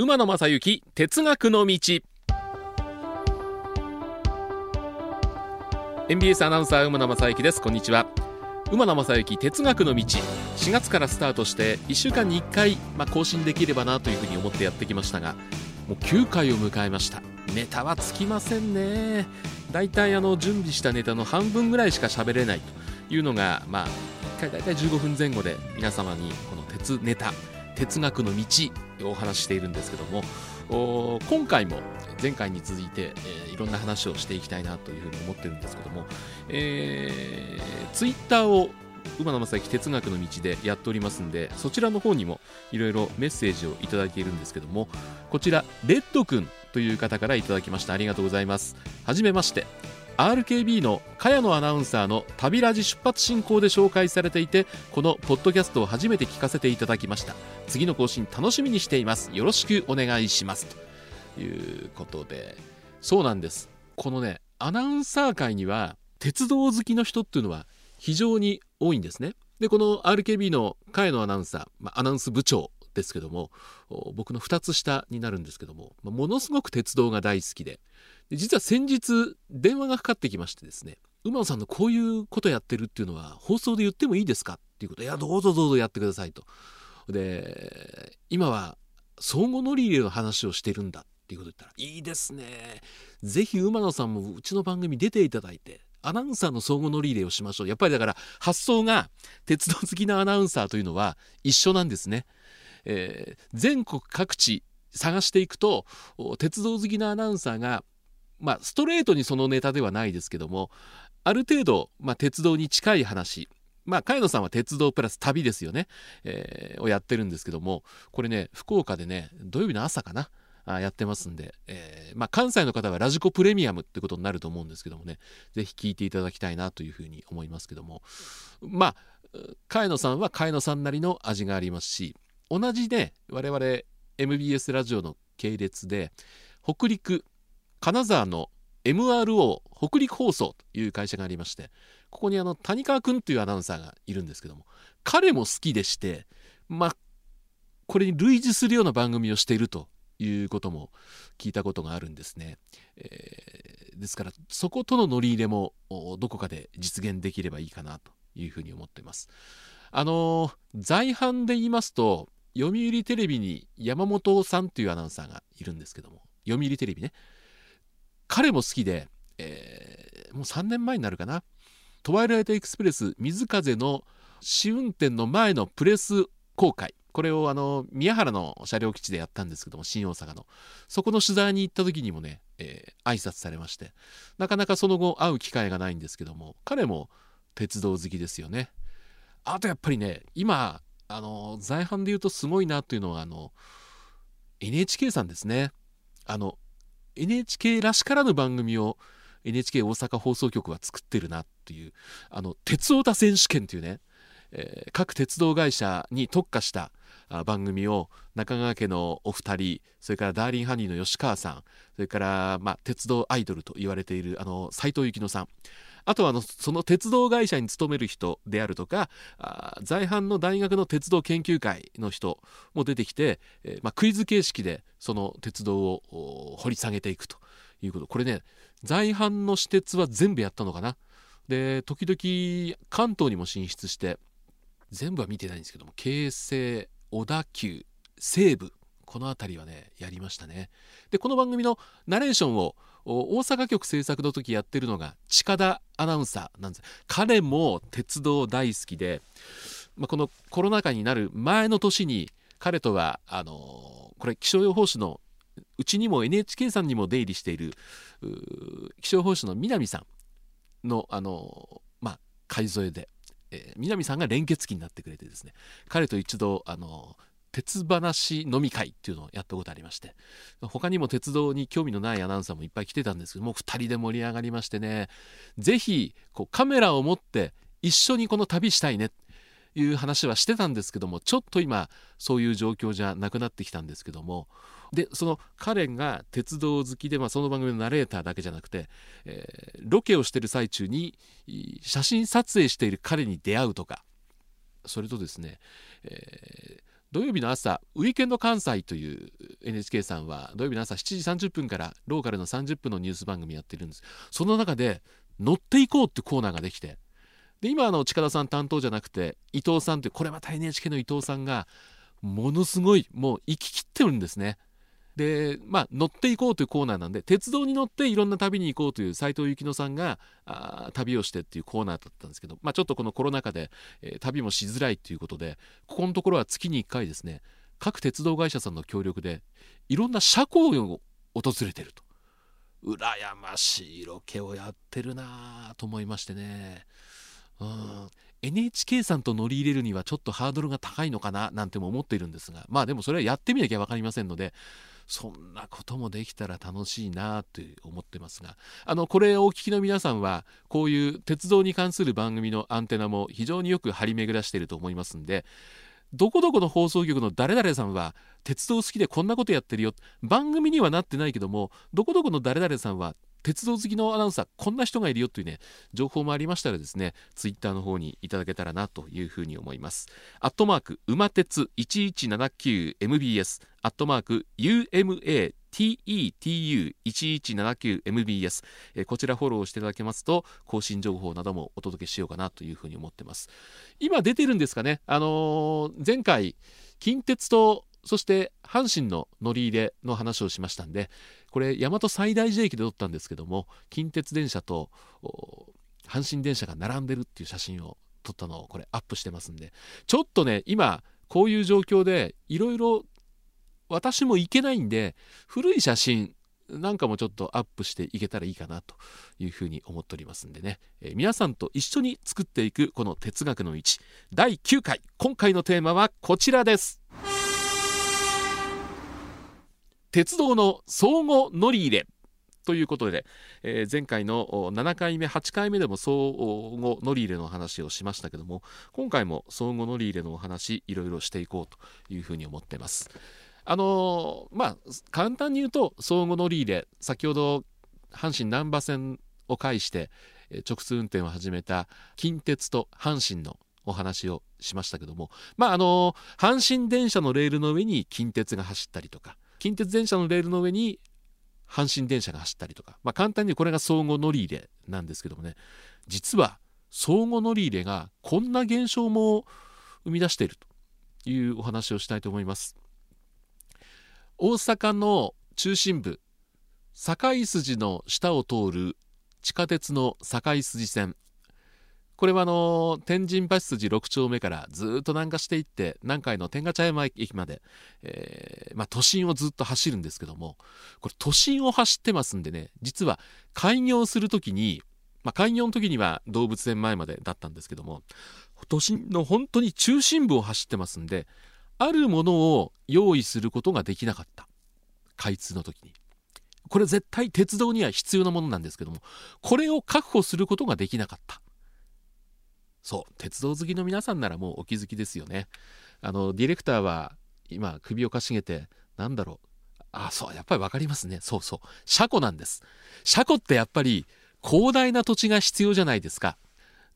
馬野正幸哲学の道。NBS アナウンサー馬野正幸です。こんにちは。馬野正幸哲学の道。4月からスタートして1週間に1回、まあ、更新できればなというふうに思ってやってきましたがもう9回を迎えました。ネタはつきませんね。だいたいあの準備したネタの半分ぐらいしか喋れないというのがまあ1回だいたい15分前後で皆様にこの鉄ネタ哲学の道お話しているんですけども今回も前回に続いて、えー、いろんな話をしていきたいなというふうに思ってるんですけども、えー、ツイッターを馬野正幸哲学の道でやっておりますんでそちらの方にもいろいろメッセージをいただいているんですけどもこちらレッドくんという方からいただきました。ありがとうございます。はじめまして。RKB の茅野アナウンサーの旅ラジ出発進行で紹介されていてこのポッドキャストを初めて聞かせていただきました。次の更新楽しみにしています。よろしくお願いします。ということでそうなんです。このねアナウンサー界には鉄道好きの人っていうのは非常に多いんですね。でこの RKB の茅野アナウンサー、まあ、アナウンス部長ですけども僕の2つ下になるんですけどもものすごく鉄道が大好きで実は先日電話がかかってきましてですね馬野さんのこういうことやってるっていうのは放送で言ってもいいですか？っていうこといやどうぞどうぞやってくださいと。で今は相互乗り入れの話をしてるんだっていうこと言ったらいいですね。ぜひ馬野さんもうちの番組出ていただいてアナウンサーの相互乗り入れをしましょう。やっぱりだから発想が鉄道好きなアナウンサーというのは一緒なんですね、えー、全国各地探していくと鉄道好きなアナウンサーがまあ、ストレートにそのネタではないですけどもある程度、まあ、鉄道に近い話まあ、茅野さんは鉄道プラス旅ですよね、えー、をやってるんですけどもこれね福岡でね土曜日の朝かなあやってますんで、えー、まあ、関西の方はラジコプレミアムってことになると思うんですけどもね是非聞いていただきたいなというふうに思いますけどもまあ茅野さんは茅野さんなりの味がありますし同じね我々 MBS ラジオの系列で北陸金沢の MRO 北陸放送という会社がありましてここにあの谷川君というアナウンサーがいるんですけども彼も好きでしてまあこれに類似するような番組をしているということも聞いたことがあるんですね、えー、ですからそことの乗り入れもどこかで実現できればいいかなというふうに思っています。あの在阪で言いますと読売テレビに山本さんというアナウンサーがいるんですけども読売テレビね。彼も好きで、えー、もう3年前になるかな。トワイライトエクスプレス水風の試運転の前のプレス公開。これをあの宮原の車両基地でやったんですけども新大阪の。そこの取材に行った時にもね、えー、挨拶されまして。なかなかその後会う機会がないんですけども彼も鉄道好きですよね。あとやっぱりね今あの在阪で言うとすごいなというのはあの NHK さんですね。あの NHK らしからぬ番組を NHK 大阪放送局は作ってるなっていうあの鉄オタ選手権というね、えー、各鉄道会社に特化した番組を中川家のお二人それからダーリンハニーの吉川さんそれから、まあ、鉄道アイドルと言われているあの斉藤幸乃さん。あとはあのその鉄道会社に勤める人であるとか在阪の大学の鉄道研究会の人も出てきて、えー、まあ、クイズ形式でその鉄道を掘り下げていくということ。これね在阪の私鉄は全部やったのかな。で時々関東にも進出して全部は見てないんですけども京成小田急西武。この辺りはねやりましたね。でこの番組のナレーションを大阪局制作の時やってるのが近田アナウンサーなんです。彼も鉄道大好きで、まあ、このコロナ禍になる前の年に彼とはあのこれ気象予報士のうちにも NHK さんにも出入りしている気象予報士の南さんのあのまあ海添えで、えー、南さんが連結機になってくれてですね彼と一度あの鉄話飲み会っていうのをやったことありまして他にも鉄道に興味のないアナウンサーもいっぱい来てたんですけども2人で盛り上がりましてね。是非カメラを持って一緒にこの旅したいねいう話はしてたんですけどもちょっと今そういう状況じゃなくなってきたんですけども。でその彼が鉄道好きで、まあ、その番組のナレーターだけじゃなくて、えー、ロケをしてる最中に写真撮影している彼に出会うとか。それとですね、えー土曜日の朝ウィーケンド関西という NHK さんは土曜日の朝7時30分からローカルの30分のニュース番組やってるんです。その中で乗っていこうってコーナーができてで今あの近田さん担当じゃなくて伊藤さんってこれまた NHK の伊藤さんがものすごいもう行ききってるんですね。でまあ乗っていこうというコーナーなんで鉄道に乗っていろんな旅に行こうという斉藤幸乃さんがあ旅をしてっていうコーナーだったんですけど、まあ、ちょっとこのコロナ禍で、えー、旅もしづらいということでここのところは月に1回ですね各鉄道会社さんの協力でいろんな車庫を訪れてると。羨ましいロケをやってるなと思いましてね。うん。NHK さんと乗り入れるにはちょっとハードルが高いのかななんても思っているんですがまあでもそれはやってみなきゃ分かりませんのでそんなこともできたら楽しいなと思ってますがあのこれをお聞きの皆さんはこういう鉄道に関する番組のアンテナも非常によく張り巡らしていると思いますんでどこどこの放送局の誰々さんは鉄道好きでこんなことやってるよ番組にはなってないけどもどこどこの誰々さんは鉄道好きのアナウンサーこんな人がいるよというね情報もありましたらですねツイッターの方にいただけたらなというふうに思います。アットマーク馬鉄 1179MBS アットマーク UMA TETU1179MBS、えこちらフォローしていただけますと更新情報などもお届けしようかなというふうに思ってます。今出てるんですかね？あのー、前回近鉄とそして阪神の乗り入れの話をしましたんでこれ大和西大寺駅で撮ったんですけども近鉄電車と阪神電車が並んでるっていう写真を撮ったのをこれアップしてますんでちょっとね今こういう状況でいろいろ私も行けないんで古い写真なんかもちょっとアップしていけたらいいかなというふうに思っておりますんでね、えー、皆さんと一緒に作っていくこの哲学の道第9回。今回のテーマはこちらです。鉄道の相互乗り入れということで、えー、前回の7回目8回目でも相互乗り入れの話をしましたけども今回も相互乗り入れのお話いろいろしていこうというふうに思ってます。あのー、まあ簡単に言うと相互乗り入れ先ほど阪神難波線を介して直通運転を始めた近鉄と阪神のお話をしましたけどもまああのー、阪神電車のレールの上に近鉄が走ったりとか近鉄電車のレールの上に阪神電車が走ったりとか、まあ、簡単にこれが相互乗り入れなんですけどもね。実は相互乗り入れがこんな現象も生み出しているというお話をしたいと思います。大阪の中心部堺筋の下を通る地下鉄の堺筋線。これはあの天神橋筋6丁目からずっと南下していって南海の天下茶山駅まで、えー、まあ、都心をずっと走るんですけどもこれ都心を走ってますんでね実は開業する時に、まあ、開業の時には動物園前までだったんですけども都心の本当に中心部を走ってますんであるものを用意することができなかった。開通の時に。これ絶対鉄道には必要なものなんですけどもこれを確保することができなかった。そう鉄道好きの皆さんならもうお気づきですよね。あのディレクターは今首をかしげてなんだろう。あそうやっぱり分かりますね。そうそう。車庫なんです。車庫ってやっぱり広大な土地が必要じゃないですか。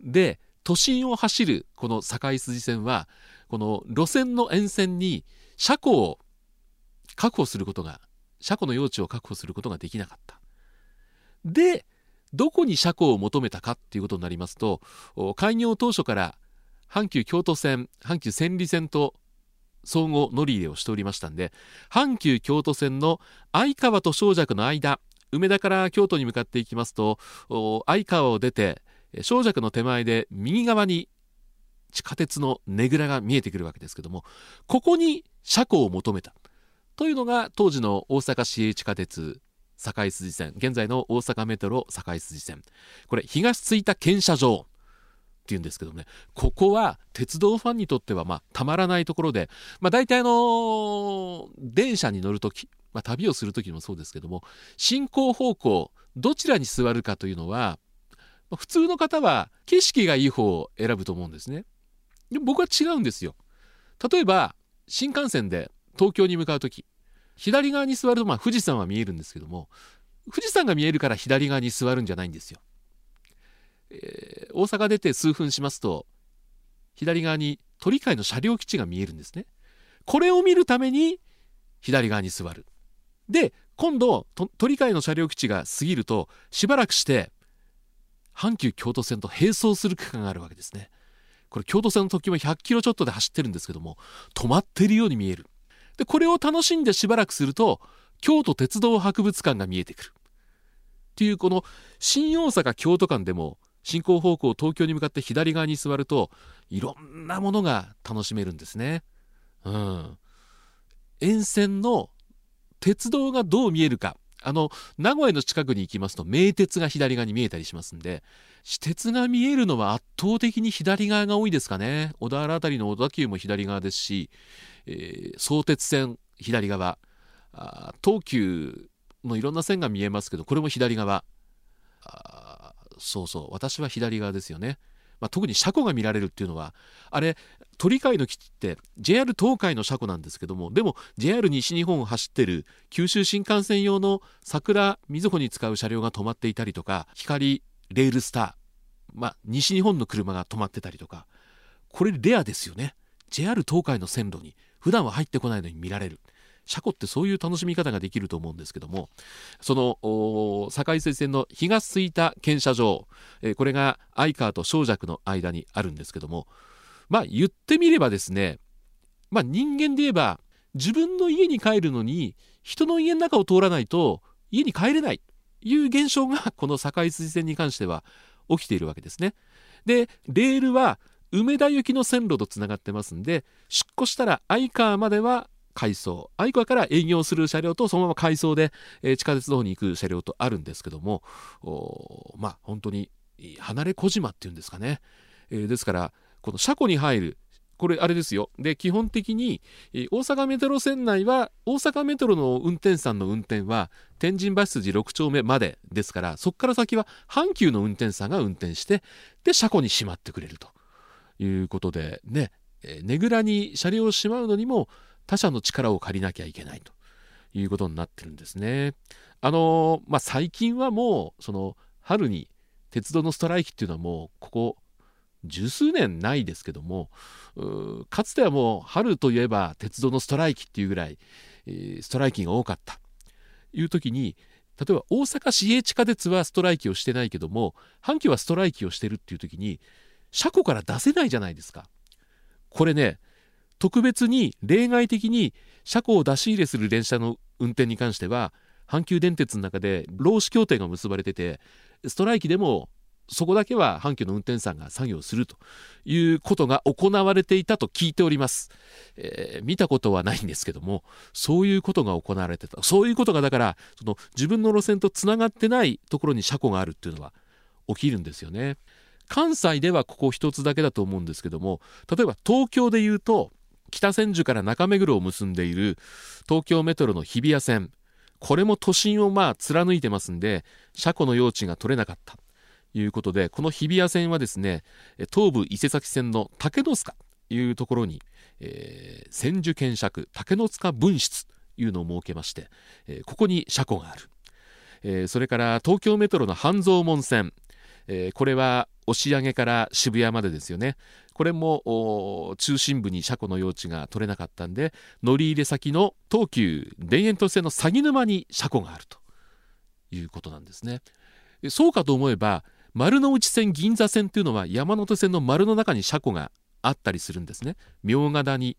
で都心を走るこの堺筋線はこの路線の沿線に車庫を確保することが車庫の用地を確保することができなかった。でどこに車庫を求めたかっていうことになりますと開業当初から阪急京都線阪急千里線と相互乗り入れをしておりましたんで阪急京都線の相川と正尺の間梅田から京都に向かっていきますと相川を出て正尺の手前で右側に地下鉄のねぐらが見えてくるわけですけどもここに車庫を求めたというのが当時の大阪市営地下鉄堺筋線。現在の大阪メトロ堺筋線。これ東着いた検車場っていうんですけどね。ここは鉄道ファンにとってはまあたまらないところで、まあ、大体あの電車に乗る時、まあ、旅をする時もそうですけども進行方向どちらに座るかというのは普通の方は景色がいい方を選ぶと思うんですね。でも僕は違うんですよ。例えば新幹線で東京に向かう時左側に座るとまあ富士山は見えるんですけども富士山が見えるから左側に座るんじゃないんですよ、えー、大阪出て数分しますと左側に鳥飼の車両基地が見えるんですね。これを見るために左側に座る。で今度鳥飼の車両基地が過ぎるとしばらくして阪急京都線と並走する区間があるわけですね。これ京都線の時も100キロちょっとで走ってるんですけども止まってるように見える。でこれを楽しんでしばらくすると京都鉄道博物館が見えてくる。っていうこの新大阪京都間でも進行方向東京に向かって左側に座るといろんなものが楽しめるんですね。うん、沿線の鉄道がどう見えるか。あの名古屋の近くに行きますと名鉄が左側に見えたりしますんで私鉄が見えるのは圧倒的に左側が多いですかね。小田原辺りの小田急も左側ですし、えー、相鉄線左側あ東急のいろんな線が見えますけどこれも左側。あそうそう私は左側ですよね、まあ、特に車庫が見られるっていうのはあれ鳥飼の基地って JR 東海の車庫なんですけどもでも JR 西日本を走ってる九州新幹線用の桜みずほに使う車両が止まっていたりとか光レールスター、まあ、西日本の車が止まってたりとかこれレアですよね。JR 東海の線路に普段は入ってこないのに見られる。車庫ってそういう楽しみ方ができると思うんですけどもその堺水線の東吹田検車場、えー、これが相川と小尺の間にあるんですけどもまあ言ってみればですねまあ人間で言えば自分の家に帰るのに人の家の中を通らないと家に帰れないという現象がこの堺水線に関しては起きているわけですね。でレールは梅田行きの線路とつながってますんで出庫したら相川までは回送愛川から営業する車両とそのまま回送で、えー、地下鉄の方に行く車両とあるんですけどもまあ本当に離れ小島っていうんですかね、えー、ですからこの車庫に入る。これあれですよ。で基本的に大阪メトロ線内は大阪メトロの運転手さんの運転は天神橋筋6丁目までですからそこから先は阪急の運転手さんが運転してで車庫にしまってくれると。いうことでね。ねぐらに車両をしまうのにも他者の力を借りなきゃいけないと。いうことになってるんですね。あのまあ、最近はもうその春に鉄道のストライキっていうのはもうここ十数年ないですけどもかつてはもう春といえば鉄道のストライキっていうぐらい、ストライキが多かったいう時に例えば大阪市営地下鉄はストライキをしてないけども阪急はストライキをしてるっていう時に車庫から出せないじゃないですか。これね特別に例外的に車庫を出し入れする電車の運転に関しては阪急電鉄の中で労使協定が結ばれててストライキでもそこだけは阪急の運転手さんが作業するということが行われていたと聞いております、えー、見たことはないんですけどもそういうことが行われてた。そういうことがだからその自分の路線とつながってないところに車庫があるっていうのは起きるんですよね。関西ではここ一つだけだと思うんですけども例えば東京で言うと北千住から中目黒を結んでいる東京メトロの日比谷線。これも都心をまあ貫いてますんで車庫の用地が取れなかった。いうことでこの日比谷線はですね東武伊勢崎線の竹の塚というところに、えー、千住検釈竹の塚分室というのを設けまして、えー、ここに車庫がある、えー、それから東京メトロの半蔵門線、えー、これは押上から渋谷までですよね。これも中心部に車庫の用地が取れなかったんで乗り入れ先の東急田園都市線の鷺沼に車庫があるということなんですね。そうかと思えば丸の内線銀座線っていうのは山手線の丸の中に車庫があったりするんですね。茗ヶ谷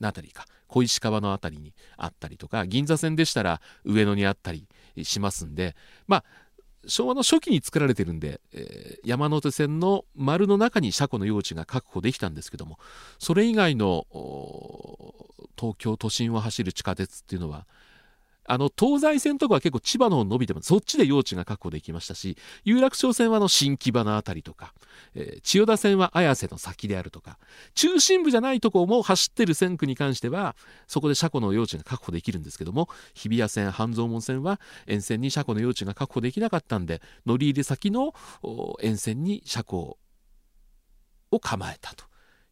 の辺りか。小石川の辺りにあったりとか銀座線でしたら上野にあったりしますんで。まあ昭和の初期に作られてるんで、えー、山手線の丸の中に車庫の用地が確保できたんですけどもそれ以外の東京都心を走る地下鉄っていうのはあの東西線とかは結構千葉の方伸びてますそっちで用地が確保できましたし有楽町線はの新木場の辺りとか、えー、千代田線は綾瀬の先であるとか中心部じゃないとこも走ってる線区に関してはそこで車庫の用地が確保できるんですけども日比谷線半蔵門線は沿線に車庫の用地が確保できなかったんで乗り入れ先の沿線に車庫を構えたと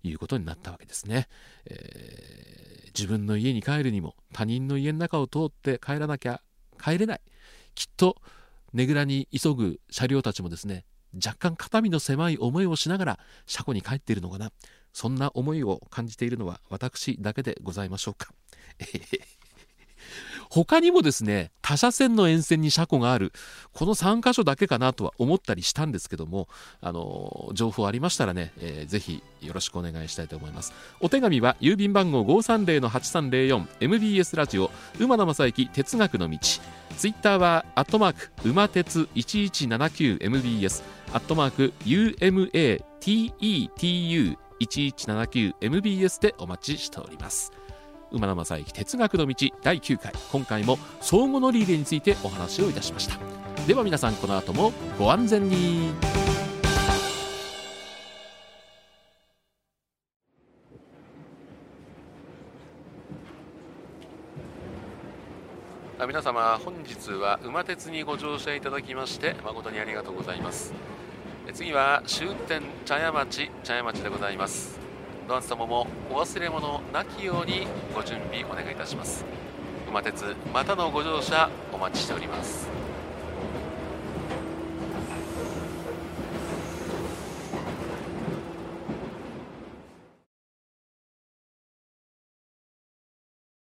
いうことになったわけですね。えー自分の家に帰るにも他人の家の中を通って帰らなきゃ帰れない。きっとねぐらに急ぐ車両たちもですね若干肩身の狭い思いをしながら車庫に帰っているのかな。そんな思いを感じているのは私だけでございましょうか。他にもですね他車線の沿線に車庫があるこの3箇所だけかなとは思ったりしたんですけどもあの情報ありましたらね、えー、ぜひよろしくお願いしたいと思います。お手紙は郵便番号 530-8304MBS ラジオ馬野正幸哲学の道。ツイッターはアットマーク馬鉄 1179MBS アットマーク UMATETU1179MBS でお待ちしております。馬野正幸哲学の道第9回。今回も相互乗り入れについてお話をいたしました。では皆さんこの後もご安全に。皆様本日は馬鉄にご乗車いただきまして誠にありがとうございます。次は終点茶屋町茶屋町でございます。ドアン様もお忘れ物なきようにご準備お願いいた。します馬鉄また。のご乗車お待ちしております